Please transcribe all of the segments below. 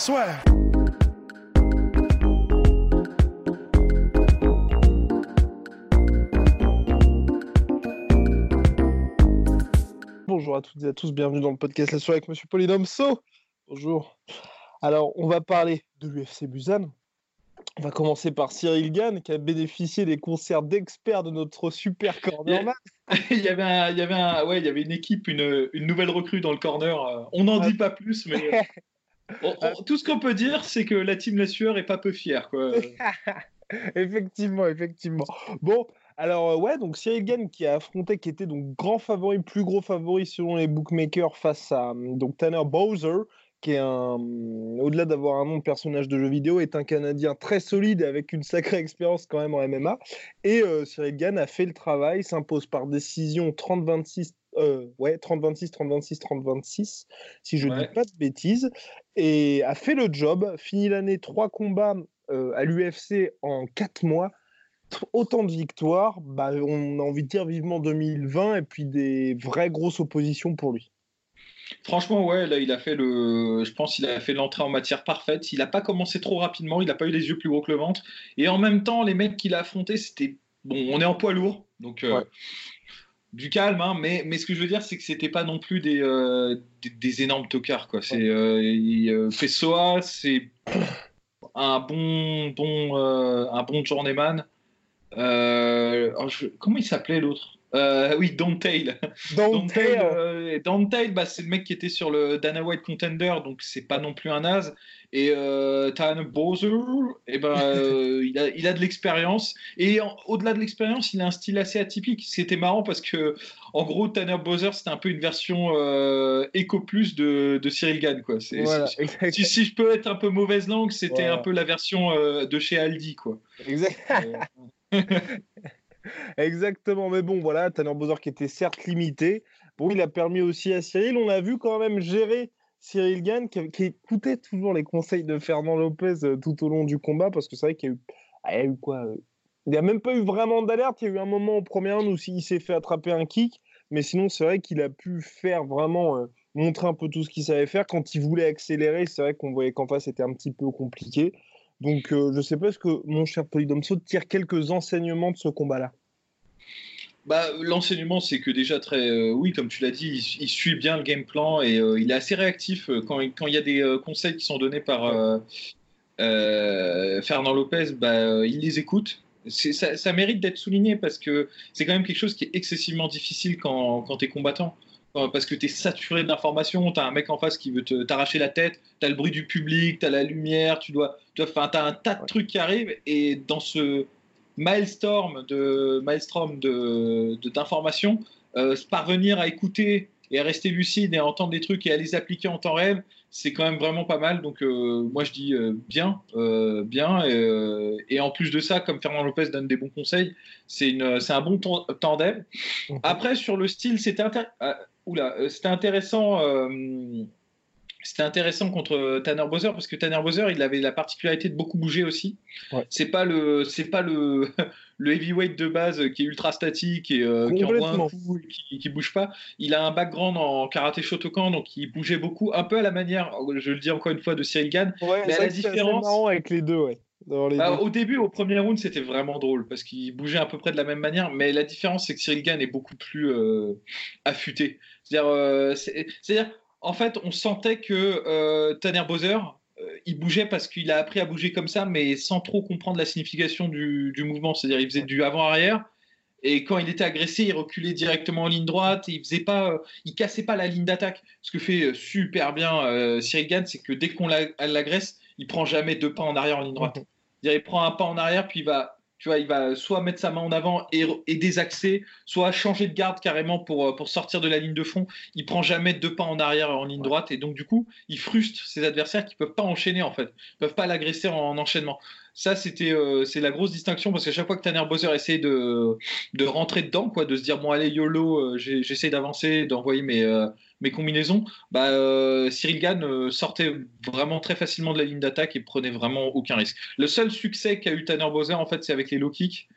Soit. Bonjour à toutes et à tous, bienvenue dans le podcast La soirée avec Monsieur Polydomso. Bonjour. Alors, on va parler de l'UFC Busan. On va commencer par Cyril Gann qui a bénéficié des concerts d'experts de notre super cornerman. il y avait, un- il y avait, un- ouais, il y avait une équipe, une, une nouvelle recrue dans le corner. euh, On n'en dit pas plus, mais tout ce qu'on peut dire, c'est que la team La Sueur est pas peu fière. Effectivement, effectivement. Bon, alors euh, ouais, donc Cyril Gann qui a affronté, qui était donc grand favori, plus gros favori selon les bookmakers face à hum, donc Tanner Bowser, qui est un, hum, au-delà d'avoir un nom de personnage de jeu vidéo, est un Canadien très solide avec une sacrée expérience quand même en MMA. Et euh, Cyril Gann a fait le travail, s'impose par décision 30-26. Euh, ouais, 30-26, 30-26, 30-26, si je ne Ouais. dis pas de bêtises, et a fait le job, fini l'année, trois combats euh, à l'UFC en 4 mois, autant de victoires, bah, on a envie de dire vivement 2020 et puis des vraies grosses oppositions pour lui. Franchement, ouais, là, il a fait le. Je pense qu'il a fait l'entrée en matière parfaite. Il n'a pas commencé trop rapidement, il n'a pas eu les yeux plus gros que le ventre. Et en même temps, les mecs qu'il a affrontés, c'était. Bon, on est en poids lourd, donc. euh, Ouais. Du calme, hein, mais, mais ce que je veux dire, c'est que c'était pas non plus des, euh, des, des énormes tocards. Quoi. C'est, euh, euh, Pessoa, c'est un bon, bon, euh, un bon journeyman. Oh, je- comment il s'appelait l'autre? Euh, Oui, Don Tail. Donc, Don Tail, euh, bah, c'est le mec qui était sur le Dana White Contender, donc c'est pas non plus un naze. Et euh, Tanner Bowser, eh ben, euh, il, a, il a de l'expérience. Et au-delà de l'expérience, il a un style assez atypique. C'était marrant parce que, en gros, Tanner Bowser, c'était un peu une version euh, Eco Plus de, de Cyril Gann. Quoi. Voilà, si, si je peux être un peu mauvaise langue, c'était Voilà. un peu la version euh, de chez Aldi. Quoi. exact- Euh, exactement. Mais bon, voilà, Tanner Bowser qui était certes limité. Bon, il a permis aussi à Cyril, on a vu quand même gérer Cyril Gann qui, écoutait toujours les conseils de Fernand Lopez euh, tout au long du combat parce que c'est vrai qu'il y a eu, ah, quoi euh, Il n'y a même pas eu vraiment d'alerte. Il y a eu un moment au premier round où il s'est fait attraper un kick. Mais sinon, c'est vrai qu'il a pu faire vraiment euh, montrer un peu tout ce qu'il savait faire. Quand il voulait accélérer, c'est vrai qu'on voyait qu'en face, c'était un petit peu compliqué. Donc, euh, je ne sais pas, est-ce que mon cher Polydomso tire quelques enseignements de ce combat-là? Bah, l'enseignement, c'est que déjà très, euh, oui, comme tu l'as dit, il, suit bien le game plan et euh, il est assez réactif quand, quand il y a des conseils qui sont donnés par Fernand Lopez, bah, il les écoute. Ça mérite d'être souligné parce que c'est quand même quelque chose qui est excessivement difficile quand, quand tu es combattant. Parce que tu es saturé d'informations, tu as un mec en face qui veut t'arracher la tête, tu as le bruit du public, tu as la lumière, tu dois, tu as un tas de trucs qui arrivent et dans ce, maelstrom de maelstrom de d'informations, euh, parvenir à écouter et à rester lucide et à entendre des trucs et à les appliquer en temps réel, c'est quand même vraiment pas mal. Donc euh, moi je dis euh, bien, euh, bien. Et, euh, et en plus de ça, comme Fernand Lopez donne des bons conseils, c'est une, c'est un bon tan- tandem. Après sur le style, c'était oula, euh, c'était intéressant. euh, c'était intéressant contre Tanner Bowser parce que Tanner Bowser il avait la particularité de beaucoup bouger aussi. Ouais. C'est pas le c'est pas le le heavyweight de base qui est ultra statique et euh, qui envoie un Complètement. coup et qui, qui bouge pas. Il a un background en karaté Shotokan donc il bougeait beaucoup un peu à la manière je le dis encore une fois de Cyril Gann. Ouais, Mais c'est la différence- marrant avec les deux, ouais. Bah, au début, au premier round, c'était vraiment drôle parce qu'il bougeait à peu près de la même manière, mais la différence, c'est que Cyril Gann est beaucoup plus euh, affûté. C'est-à-dire, euh, c'est- c'est-à-dire, en fait, on sentait que euh, Tanner Bowser, il bougeait parce qu'il a appris à bouger comme ça, mais sans trop comprendre la signification du, du mouvement. C'est-à-dire, il faisait du avant-arrière. Et quand il était agressé, il reculait directement en ligne droite. Et il faisait pas, euh, il cassait pas la ligne d'attaque. Ce que fait super bien euh, Cyril Gann, c'est que dès qu'on l'a- l'agresse, il prend jamais deux pas en arrière en ligne droite. Mhm. Il prend un pas en arrière, puis il va tu vois, il va soit mettre sa main en avant et, et désaxer, soit changer de garde carrément pour, euh, pour sortir de la ligne de fond. Il prend jamais deux pas en arrière en ligne droite et donc du coup, il frustre ses adversaires qui peuvent pas enchaîner en fait, ils peuvent pas l'agresser en, enchaînement. Ça, c'était euh, c'est la grosse distinction parce qu'à chaque fois que Tanner Bowser essayait de, de rentrer dedans, quoi, de se dire bon allez YOLO, euh, j'essaie d'avancer, d'envoyer mes mes combinaisons, bah, euh, Cyril Gann euh, sortait vraiment très facilement de la ligne d'attaque et prenait vraiment aucun risque. Le seul succès qu'a eu Tanner Bowser, en fait, c'est avec les low kicks.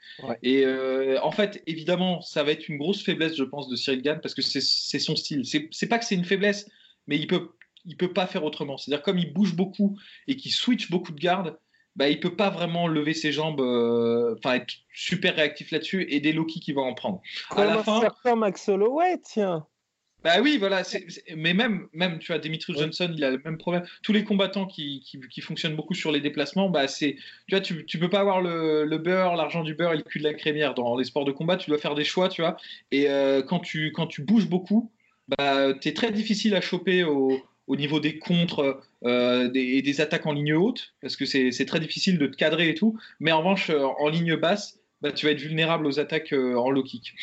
Et euh, en fait, évidemment, ça va être une grosse faiblesse, je pense, de Cyril Gann parce que c'est son style. C'est pas que c'est une faiblesse, mais il peut, il peut pas faire autrement. C'est-à-dire, comme il bouge beaucoup et qu'il switch beaucoup de gardes, bah, il peut pas vraiment lever ses jambes, enfin être super réactif là-dessus et des kicks, il va en prendre. à la fin, Max Holloway, tiens? Bah oui, voilà. Mais même, même, tu vois, Dimitri Johnson, il a le même problème. Tous les combattants qui, qui, fonctionnent beaucoup sur les déplacements, bah c'est, tu vois, tu, tu peux pas avoir le, le beurre, l'argent du beurre et le cul de la crémière dans les sports de combat. Tu dois faire des choix, tu vois. Et euh, quand tu quand tu bouges beaucoup, bah es très difficile à choper au, au niveau des contres euh, et des, attaques en ligne haute, parce que c'est très difficile de te cadrer et tout. Mais en revanche, euh, en ligne basse, bah, tu vas être vulnérable aux attaques en low kick.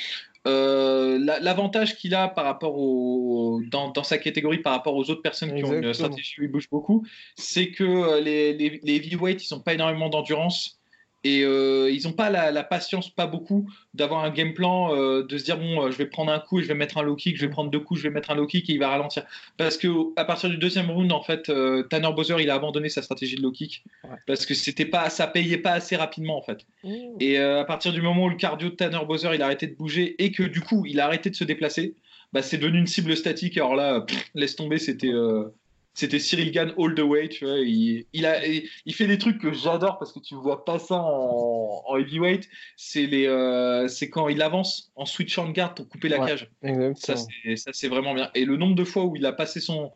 Euh, l'avantage qu'il a par rapport au, dans, dans, sa catégorie par rapport aux autres personnes qui ont une stratégie où il bouge beaucoup, c'est que euh, les, les, les heavyweights, ils n'ont pas énormément d'endurance et euh, ils n'ont pas la, patience, pas beaucoup, d'avoir un game plan, euh, de se dire bon, euh, je vais prendre un coup et je vais mettre un low kick, je vais prendre deux coups, je vais mettre un low kick et il va ralentir. Parce que à partir du deuxième round, en fait, Tanner Bowser il a abandonné sa stratégie de low kick parce que c'était pas, ça payait pas assez rapidement en fait. Mmh. Et à partir du moment où le cardio de Tanner Bowser il a arrêté de bouger et que du coup il a arrêté de se déplacer, bah, c'est devenu une cible statique. Alors là, laisse tomber, c'était c'était Cyril Gann all the way, tu vois. Il, a, il fait des trucs que j'adore parce que tu vois pas ça en, heavyweight. C'est les, euh, c'est quand il avance en switchant de garde pour couper la cage. Ça c'est vraiment bien. Et le nombre de fois où il a passé son,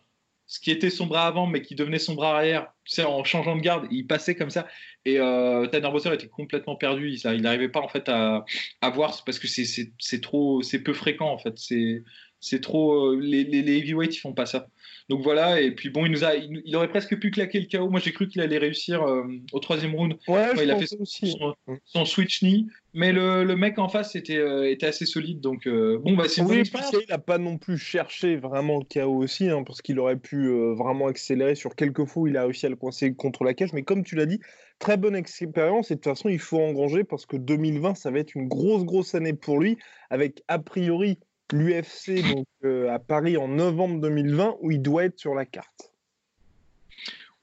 ce qui était son bras avant mais qui devenait son bras arrière, tu sais, en changeant de garde, il passait comme ça. Et euh, Tanner Bosser était complètement perdu. Il n'arrivait pas en fait à, à voir parce que c'est trop, c'est peu fréquent en fait. C'est c'est trop. Euh, les, les, les, heavyweights, ils font pas ça. Donc voilà, et puis bon, il, nous a, il, aurait presque pu claquer le KO. Moi, j'ai cru qu'il allait réussir euh, au troisième round. Ouais, il a fait son, aussi. Son, switch knee. Mais le, le, mec en face était, euh, était assez solide. Donc bon, bah, c'est oui, Il n'a pas non plus cherché vraiment le KO aussi, hein, parce qu'il aurait pu vraiment accélérer sur quelques fois il a réussi à le coincer contre la cage. Mais comme tu l'as dit, très bonne expérience. Et de toute façon, il faut engranger parce que 2020, ça va être une grosse, grosse année pour lui, avec a priori l'UFC donc euh, à Paris en novembre 2020 où il doit être sur la carte.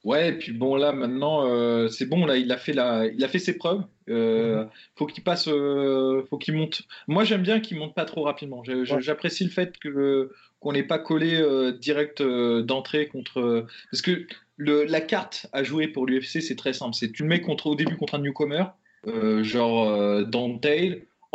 Ouais, et puis bon là maintenant euh, c'est bon là il a fait la, il a fait ses preuves. Euh, mhm. Faut qu'il passe, faut qu'il monte. Moi j'aime bien qu'il monte pas trop rapidement. J'apprécie le fait que qu'on n'ait pas collé direct d'entrée contre parce que le, la carte à jouer pour l'UFC c'est très simple. C'est tu le mets contre au début contre un newcomer genre Dante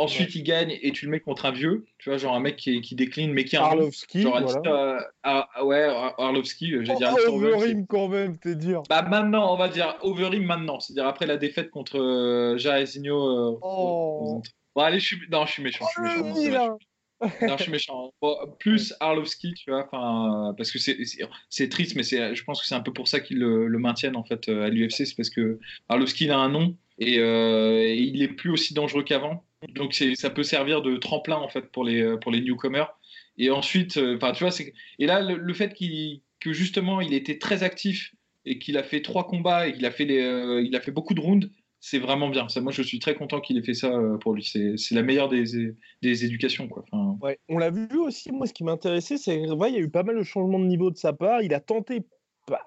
Ensuite, il gagne et tu le mets contre un vieux, tu vois, genre un mec qui, qui décline, mais qui a un. Arlovski. Genre, voilà. Ah, ah, ouais, Arlovski, je vais dire. Oh, Overeem quand même, t'es dur. Bah maintenant, on va dire Overeem maintenant, c'est-à-dire après la défaite contre euh, Jairzinho. Euh, oh. Bon, allez, je suis, non, je suis méchant. Je suis oh, méchant. non, je suis méchant. plus Arlovski, tu vois, enfin, parce que c'est triste, mais je pense que c'est un peu pour ça qu'ils le, le, maintiennent en fait à l'UFC, c'est parce que Arlovski il a un nom et, euh, et il est plus aussi dangereux qu'avant. Donc ça peut servir de tremplin en fait pour les pour les newcomers. Et ensuite, euh, enfin tu vois, et là le, fait qu'il que justement il était très actif et qu'il a fait trois combats et qu'il a fait les, euh, il a fait beaucoup de rounds, c'est vraiment bien. Ça, moi, je suis très content qu'il ait fait ça euh, pour lui. C'est la meilleure des, des éducations. Quoi. Ouais, on l'a vu aussi. Moi, ce qui m'intéressait, c'est qu'il ouais, y a eu pas mal de changements de niveau de sa part. Il a tenté, pas,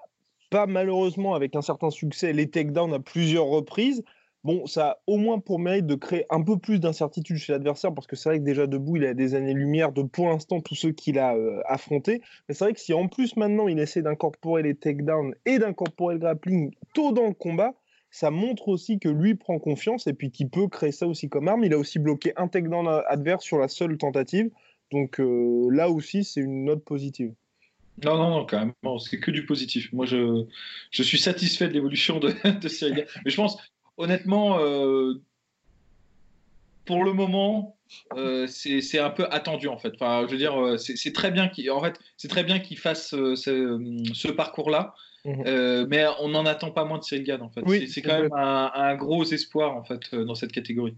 pas malheureusement avec un certain succès, les takedowns à plusieurs reprises. Bon, ça a au moins pour mérite de créer un peu plus d'incertitude chez l'adversaire, parce que c'est vrai que déjà debout, il a des années-lumière de pour l'instant tous ceux qu'il a euh, affrontés. Mais c'est vrai que si en plus maintenant il essaie d'incorporer les takedowns et d'incorporer le grappling tôt dans le combat, ça montre aussi que lui prend confiance et puis qu'il peut créer ça aussi comme arme. Il a aussi bloqué un takedown adverse sur la seule tentative. Donc euh, là aussi, c'est une note positive. Non, non, non, quand même. c'est que du positif. Moi, je, je suis satisfait de l'évolution de, de Cyril. Mais je pense, honnêtement, euh, pour le moment, euh, c'est un peu attendu en fait. Enfin, je veux dire, euh, c'est très bien qu'il en fait, c'est très bien qu'il fasse ce, parcours-là. Mhm. mais on n'en attend pas moins de Cyril Gann en fait. c'est quand même un, gros espoir en fait dans cette catégorie.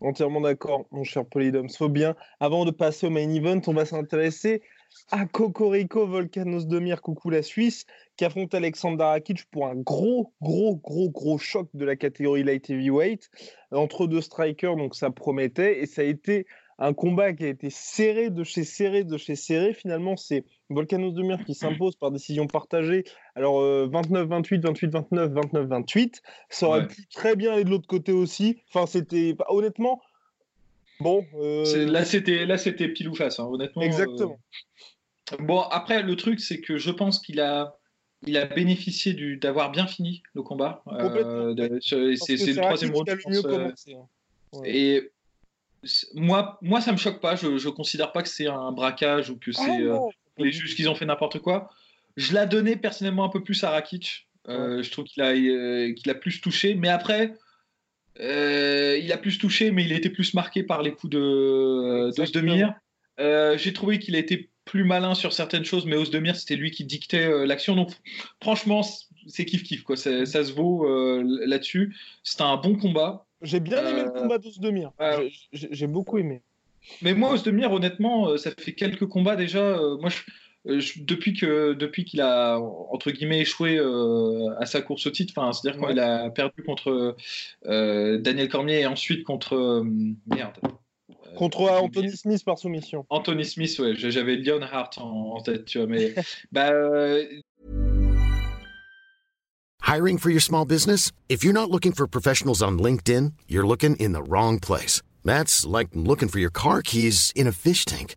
Entièrement d'accord, mon cher Polydome. Faut bien. Avant de passer au main event, on va s'intéresser à Cocorico Volcanos Demir, coucou la Suisse, qui affronte Alexander Rakic pour un gros, gros, gros, gros choc de la catégorie light heavyweight entre deux strikers, donc ça promettait et ça a été un combat qui a été serré de chez serré de chez serré. Finalement, c'est Volcanos Demir qui s'impose par décision partagée. Alors 29-28, 28-29, 29-28. Ça aurait pu très bien aller de l'autre côté aussi. Enfin, c'était honnêtement. Bon. Euh, là, c'était là, c'était pile ou face, hein, honnêtement. Exactement. Euh, bon, après, le truc, c'est que je pense qu'il a il a bénéficié d'avoir bien fini le combat. Euh, c'est le troisième round. Hein. Et moi, moi, ça me choque pas. Je, je considère pas que c'est un braquage ou que ah c'est les juges qui ont fait n'importe quoi. Je l'ai donné personnellement un peu plus à Rakic. Je trouve qu'il a, qu'il a plus touché. Mais après, il a plus touché, mais il a été plus marqué par les coups de d'Osdemir. J'ai trouvé qu'il a été plus malin sur certaines choses, mais Osdemir, c'était lui qui dictait l'action. Donc, franchement, c'est kiff-kiff. Quoi. Ça se vaut là-dessus. C'était un bon combat. J'ai bien aimé le euh, combat d'Osdemir. J'ai beaucoup aimé. Mais moi, Osdemir, honnêtement, euh, ça fait quelques combats déjà. Euh, moi, depuis que depuis qu'il a entre guillemets échoué à sa course au titre, enfin, c'est-à-dire quand il a perdu contre Daniel Cormier et ensuite contre merde. Contre Anthony Smith par soumission. Anthony Smith, ouais, j'avais Leonhardt en, en, tête, tu vois, mais bah, Hiring for your small business? If you're not looking for professionals on LinkedIn, you're looking in the wrong place. That's like looking for your car keys in a fish tank.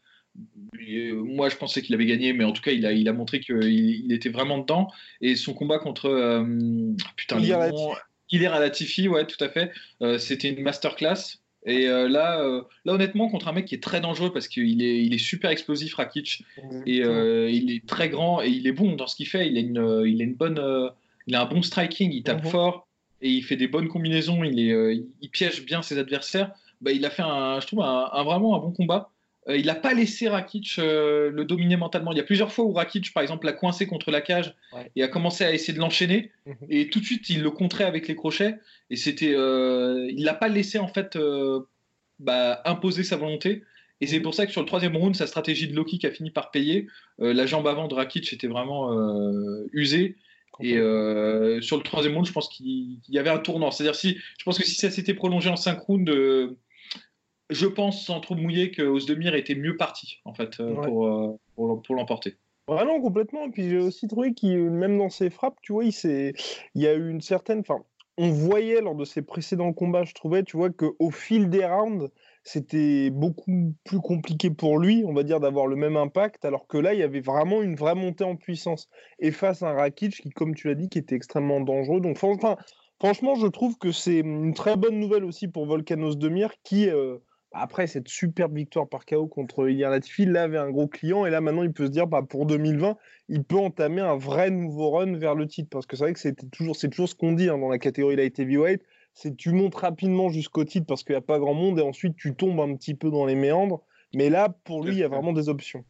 moi je pensais qu'il avait gagné, mais en tout cas, il a, il a montré qu'il il était vraiment dedans. Et son combat contre. Euh, putain, il à Latifi, ouais, tout à fait. Euh, c'était une masterclass. Et là, là, honnêtement, contre un mec qui est très dangereux parce qu'il est, il est super explosif, Rakic, et il est très grand et il est bon dans ce qu'il fait. Il a une, il a une bonne, il a un bon striking, il tape mhm. fort et il fait des bonnes combinaisons, il, est, euh, il piège bien ses adversaires, bah, il a fait, un, je trouve, un, vraiment un bon combat. Euh, il n'a pas laissé Rakic euh, le dominer mentalement. Il y a plusieurs fois où Rakic, par exemple, l'a coincé contre la cage et a commencé à essayer de l'enchaîner. Mhm. Et tout de suite, il le contrait avec les crochets. Et c'était, il l'a pas laissé en fait bah, imposer sa volonté. Et c'est mhm. pour ça que sur le troisième round, sa stratégie de Loki qui a fini par payer. la jambe avant de Rakic était vraiment usée. Et euh, sur le troisième round, je pense qu'il y avait un tournant. C'est-à-dire, si, je pense que si ça s'était prolongé en cinq rounds, euh, je pense sans trop mouiller que Osdemir était mieux parti, en fait, euh, pour, pour, l'emporter. Vraiment, complètement. Et puis j'ai aussi trouvé qu'il, même dans ses frappes, tu vois, il, il y a eu une certaine. Enfin, on voyait lors de ses précédents combats, je trouvais, tu vois, qu'au fil des rounds, c'était beaucoup plus compliqué pour lui, on va dire, d'avoir le même impact, alors que là, il y avait vraiment une vraie montée en puissance. Et face à un Rakic qui, comme tu l'as dit, qui était extrêmement dangereux. Donc, enfin, franchement, je trouve que c'est une très bonne nouvelle aussi pour Volcanos Demir, qui, euh, après cette superbe victoire par KO contre Ilir Latifi, là avait un gros client, et là maintenant, il peut se dire, bah, pour 2020, il peut entamer un vrai nouveau run vers le titre, parce que c'est vrai que c'était toujours, c'est toujours ce qu'on dit hein, dans la catégorie light heavyweight c'est tu montes rapidement jusqu'au titre parce qu'il n'y a pas grand monde et ensuite tu tombes un petit peu dans les méandres. Mais là, pour lui, il y a vraiment des options.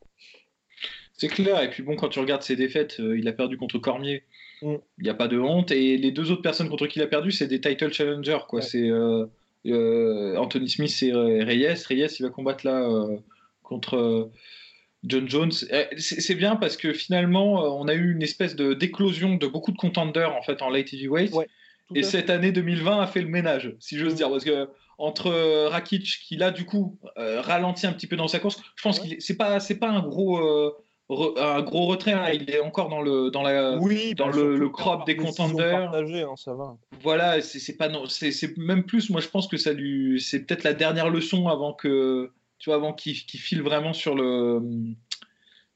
C'est clair. Et puis bon, quand tu regardes ses défaites, euh, il a perdu contre Cormier. Mm. Il n'y a pas de honte. Et les deux autres personnes contre qui il a perdu, c'est des title challengers. Quoi. C'est euh, Anthony Smith et Reyes. Reyes, il va combattre là contre John Jones. C'est bien parce que finalement, on a eu une espèce de d'éclosion de beaucoup de contenders en fait en light heavyweight. Ouais. Et cette année 2020 a fait le ménage, si j'ose mm. dire, parce que entre euh, Rakic, qui là du coup euh, ralentit un petit peu dans sa course, je pense que c'est pas c'est pas un gros euh, un gros retrait, hein. il est encore dans le dans la oui, dans le, le crop des contenders. Hein, ça va. Voilà, c'est pas non, c'est même plus. Moi, je pense que ça lui c'est peut-être la dernière leçon avant que tu vois avant qu'il file vraiment sur le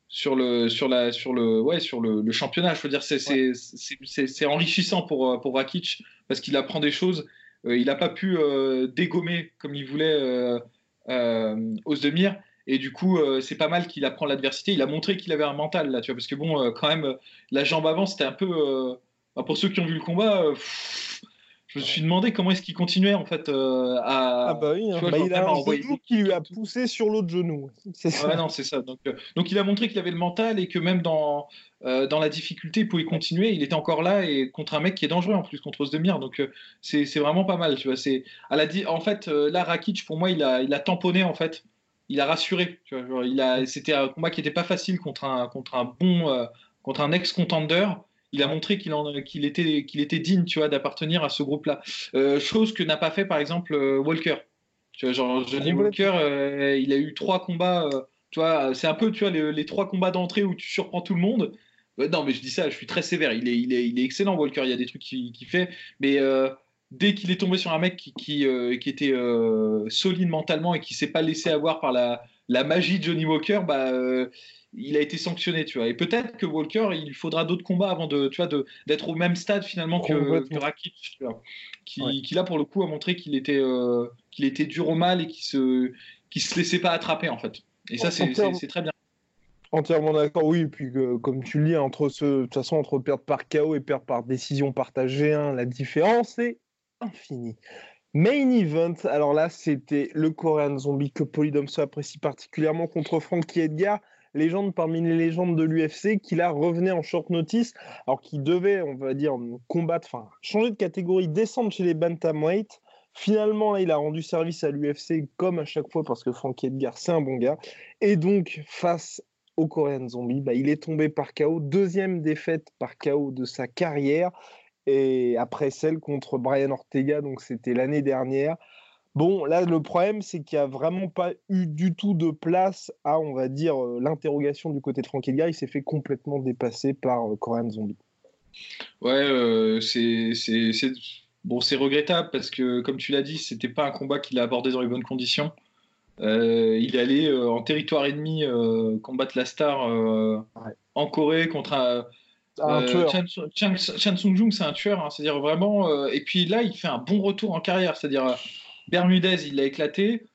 sur le sur la sur le ouais sur le, championnat. Je veux dire, c'est c'est enrichissant pour pour Rakic parce qu'il apprend des choses. il n'a pas pu dégommer comme il voulait euh, Ozdemir. Et du coup, c'est pas mal qu'il apprend l'adversité. Il a montré qu'il avait un mental là, tu vois, parce que bon, quand même, la jambe avant, c'était un peu. pour ceux qui ont vu le combat, je me suis demandé comment est-ce qu'il continuait en fait euh, à. Ah bah oui, hein. bah, il a un genou qui lui a poussé sur l'autre genou. C'est ça. Ouais, non, c'est ça. Donc, euh, donc il a montré qu'il avait le mental et que même dans, euh, dans la difficulté, il pouvait continuer. Il était encore là et contre un mec qui est dangereux en plus, contre Ozdemir. Donc c'est vraiment pas mal. Tu vois, c'est à la en fait là Rakic pour moi il a, il a tamponné en fait. Il a rassuré. Tu vois, il a, c'était un combat qui n'était pas facile contre un, contre un bon, contre un ex-contender il a montré qu'il était, qu'il était digne, tu vois, d'appartenir à ce groupe-là. Euh, chose que n'a pas fait, par exemple, euh, Walker. Tu vois, genre, Johnny Walker, euh, il a eu trois combats, tu vois, c'est un peu, tu vois, les, trois combats d'entrée où tu surprends tout le monde. non, mais je dis ça, je suis très sévère. Il est, il est, il est excellent, Walker. Il y a des trucs qu'il fait, mais dès qu'il est tombé sur un mec qui, qui, qui était solide mentalement et qui s'est pas laissé avoir par la, la magie de Johnny Walker, bah, il a été sanctionné, tu vois. Et peut-être que Walker, il faudra d'autres combats avant de, tu vois, d'être au même stade finalement que, que Rakic, tu vois, qui, qui, là pour le coup a montré qu'il était, euh, qu'il était dur au mal et qu'il se, qui se laissait pas attraper en fait. Et ça, c'est très bien. Entièrement d'accord, oui. Et puis, comme tu le dis, entre ce, de toute façon, entre perdre par KO et perdre par décision partagée, hein, la différence est infinie. Main event, alors là, c'était le Korean Zombie que Polydomso apprécie particulièrement contre Frankie Edgar légende parmi les légendes de l'UFC, qui là revenait en short notice, alors qu'il devait, on va dire, combattre, enfin, changer de catégorie, descendre chez les bantamweight. Finalement, là, il a rendu service à l'UFC comme à chaque fois parce que Frankie Edgar, c'est un bon gars. Et donc, face au Korean Zombie, bah, il est tombé par KO, deuxième défaite par KO de sa carrière. Et après celle contre Brian Ortega, donc c'était l'année dernière. Bon, là, le problème, c'est qu'il n'y a vraiment pas eu du tout de place à, on va dire, euh, l'interrogation du côté de Frank Edgar. Il s'est fait complètement dépasser par euh, Korean Zombie. Ouais, euh, c'est bon, regrettable parce que, comme tu l'as dit, c'était pas un combat qu'il a abordé dans les bonnes conditions. il allait en territoire ennemi combattre la star en Corée contre un, un tueur. Chan, Sung-jung, c'est un tueur, hein. c'est-à-dire vraiment. et puis là, il fait un bon retour en carrière, c'est-à-dire Bermudez, il l'a éclaté.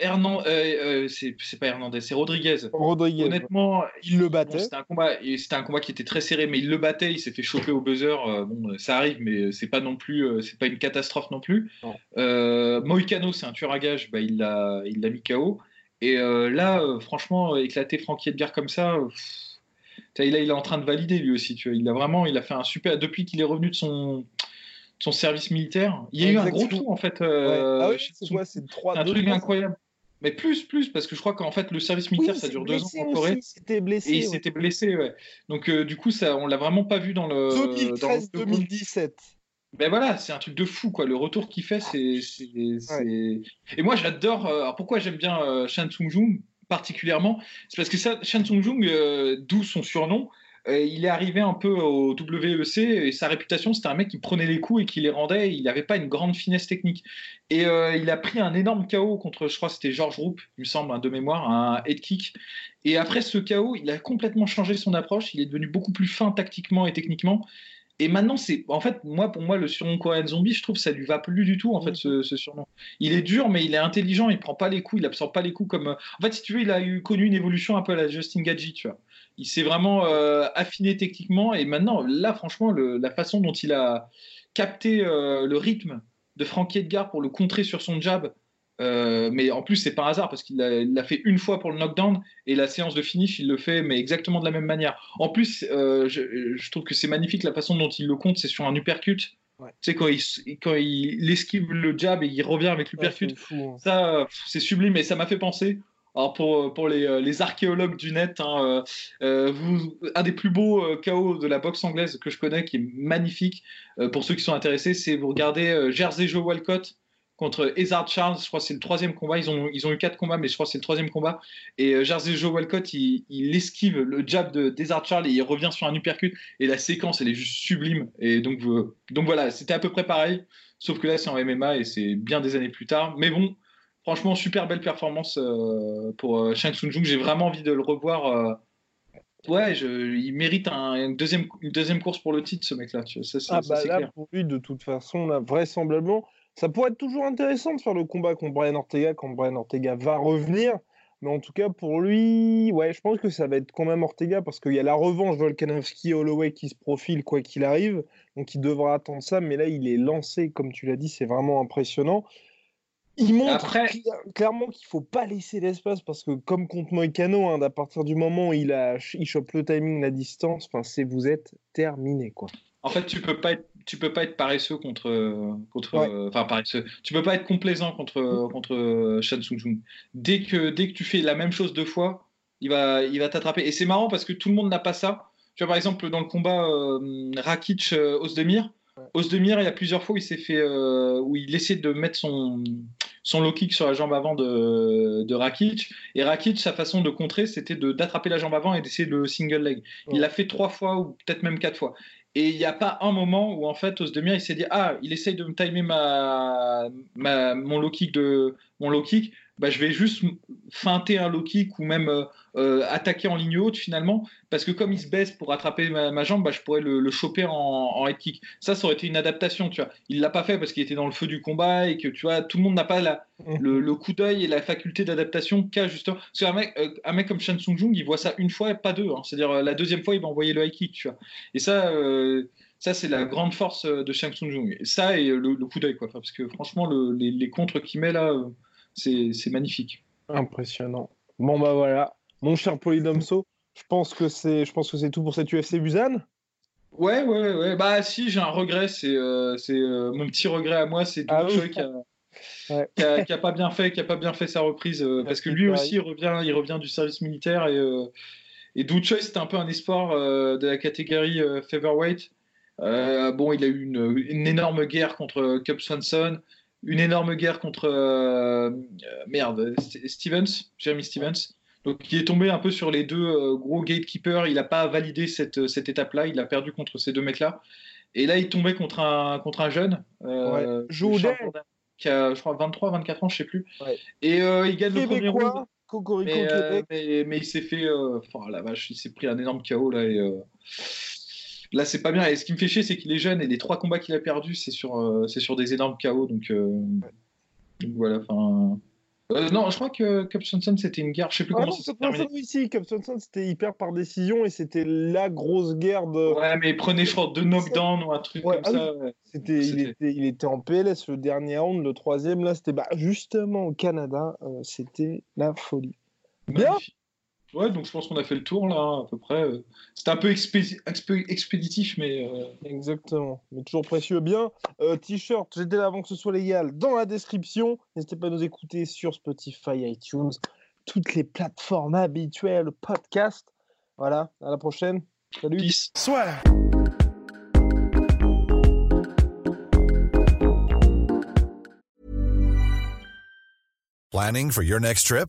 Hernan, euh, euh, c'est pas Hernandez, c'est Rodriguez. Rodriguez. Honnêtement, il le battait. c'était un combat, c'était un combat qui était très serré, mais il le battait. Il s'est fait choper au buzzer. Euh, bon, ça arrive, mais c'est pas non plus, c'est pas une catastrophe non plus. Moïcano, c'est un tueur à gage. Bah, il l'a, il l'a mis KO. Et là, franchement, éclater Francky Edgar comme ça. Il, il est en train de valider lui aussi. Tu vois. Il a vraiment, il a fait un super. Depuis qu'il est revenu de son son service militaire. Il y a eu un gros trou en fait. Euh, ah oui, c'est un truc incroyable. Mais plus, plus, parce que je crois qu'en fait, le service militaire, ça dure deux ans en Corée. Il blessé. Et il s'était blessé, ouais. Donc, euh, du coup, ça, on l'a vraiment pas vu dans le. 2013-2017. Ben voilà, c'est un truc de fou, quoi. Le retour qu'il fait, c'est. Et moi, j'adore. Euh, alors, pourquoi j'aime bien euh, Shan Tsung-jung particulièrement C'est parce que ça, Shan Tsung-jung, d'où son surnom, euh, il est arrivé un peu au WEC et sa réputation, c'était un mec qui prenait les coups et qui les rendait. Il n'avait pas une grande finesse technique. Et euh, il a pris un énorme KO contre, je crois, c'était George Roop, il me semble, de mémoire, un head kick. Et après ce KO, il a complètement changé son approche. Il est devenu beaucoup plus fin tactiquement et techniquement. Et maintenant, c'est en fait, moi, pour moi, le surnom Korean Zombie, je trouve que ça lui va plus du tout, en fait, ce, surnom. Il est dur, mais il est intelligent, il prend pas les coups, il absorbe pas les coups comme. En fait, si tu veux, il a eu connu une évolution un peu à la Justin Gaggi, tu vois il s'est vraiment euh, affiné techniquement. Et maintenant, là, franchement, la façon dont il a capté euh, le rythme de Frankie Edgar pour le contrer sur son jab, euh, mais en plus, c'est pas un hasard parce qu'il l'a fait une fois pour le knockdown et la séance de finish, il le fait, mais exactement de la même manière. En plus, je, trouve que c'est magnifique la façon dont il le compte, c'est sur un uppercut. Tu sais, quand il, quand il esquive le jab et il revient avec l'uppercut, hein. ça, c'est sublime et ça m'a fait penser alors pour, pour les, euh, les, archéologues du net, hein, euh, euh, vous, un des plus beaux chaos de la boxe anglaise que je connais, qui est magnifique, pour ceux qui sont intéressés, c'est vous regardez Jersey Joe Walcott contre Ezard Charles, je crois que c'est le troisième combat, ils ont, ils ont eu quatre combats, mais je crois que c'est le troisième combat, et Jersey Joe Walcott, il, il, esquive le jab de Ezard Charles et il revient sur un uppercut, et la séquence, elle est juste sublime, et donc, donc voilà, c'était à peu près pareil, sauf que là c'est en MMA et c'est bien des années plus tard, mais bon, franchement, super belle performance pour Shang Tsung Jung. J'ai vraiment envie de le revoir. Ouais, je, il mérite un, une, deuxième, une deuxième course pour le titre, ce mec-là. Ah bah là, pour lui, de toute façon, là, vraisemblablement, ça pourrait être toujours intéressant de faire le combat contre Brian Ortega quand Brian Ortega va revenir. Mais en tout cas, pour lui, ouais, je pense que ça va être quand même Ortega parce qu'il y a la revanche Volkanovski-Holloway qui se profile quoi qu'il arrive. Donc il devra attendre ça. Mais là, il est lancé, comme tu l'as dit, c'est vraiment impressionnant. Il montre clairement qu'il ne faut pas laisser l'espace parce que, comme contre Moïcano, hein, à partir du moment où il, a, il chope le timing, la distance, c'est vous êtes terminé. quoi. En fait, tu peux pas être, tu peux pas être paresseux contre, contre, enfin paresseux. Tu peux pas être complaisant contre, contre Shan Sung Dès que, dès que tu fais la même chose deux fois, il va, il va t'attraper. Et c'est marrant parce que tout le monde n'a pas ça. Tu vois, par exemple, dans le combat euh, Rakic-Osdemir, Osdemir, il y a plusieurs fois où il s'est fait, euh, où il essaie de mettre son, son low kick sur la jambe avant de, de Rakic. Et Rakic, sa façon de contrer, c'était d'attraper la jambe avant et d'essayer le single leg. Il l'a fait trois fois ou peut-être même quatre fois. Et il n'y a pas un moment où en fait Osdemir il s'est dit ah il essaye de me timer ma, ma mon low kick de mon low kick bah, je vais juste feinter un low kick ou même euh, euh, attaquer en ligne haute finalement, parce que comme il se baisse pour attraper ma, jambe, bah, je pourrais le, choper en, en, head kick. Ça, ça aurait été une adaptation, tu vois. Il l'a pas fait parce qu'il était dans le feu du combat et que tu vois, tout le monde n'a pas la, mmh. le, coup d'œil et la faculté d'adaptation qu'a justement. Parce qu'un mec, euh, un mec comme Shan Sung Jung, il voit ça une fois et pas deux. Hein. C'est-à-dire la deuxième fois, il va envoyer le high kick, tu vois. Et ça. ça, c'est la grande force de Shang Tsung Jung. Ça et le, coup d'œil, quoi. parce que franchement, les, les, contres qu'il met là, c'est magnifique. Impressionnant. Bon, bah voilà. Mon cher Polydomso, je pense que c'est tout pour cette UFC Busan. Ouais, ouais, ouais. Bah, si, j'ai un regret. C'est euh, euh, mon petit regret à moi. C'est ah, qui, a, qui, a, pas bien fait, qui a pas bien fait sa reprise. Euh, parce que lui aussi, il revient, il revient du service militaire. Et, et c'était un peu un espoir de la catégorie featherweight. bon, il a eu une, une énorme guerre contre Cub Swanson une énorme guerre contre euh, merde Stevens, Jeremy Stevens. Donc il est tombé un peu sur les deux euh, gros gatekeepers. Il n'a pas validé cette, cette étape-là. Il a perdu contre ces deux mecs-là. Et là, il tombait contre un, contre un jeune. Euh, qui a, je crois, 23, 24 ans, je sais plus. Et euh, il gagne le premier round. Mais, mais, il s'est fait. Enfin, la vache, il s'est pris un énorme chaos là. Et, là, c'est pas bien. Et ce qui me fait chier, c'est qu'il est jeune et les trois combats qu'il a perdus, c'est sur, euh, c'est sur des énormes KO. Donc, euh, donc voilà. Enfin. Euh, non, je crois que Cup c'était une guerre. Je sais plus comment ça s'est terminé. ici, Cup c'était hyper par décision et c'était la grosse guerre de. Ouais, mais prenez, je crois, deux knockdowns ou un truc comme ah ça. C'était, il, était, il était en PLS le dernier round, le troisième, là, c'était bah, justement au Canada, c'était la folie. Bien. Ouais, donc je pense qu'on a fait le tour là, à peu près. C'était un peu expéditif, mais. Euh, Exactement, mais toujours précieux. Bien, euh, t-shirt, j'étais là avant que ce soit légal, dans la description. N'hésitez pas à nous écouter sur Spotify, iTunes, toutes les plateformes habituelles, podcast. Voilà, à la prochaine. Salut. Peace. Soit. Planning for your next trip?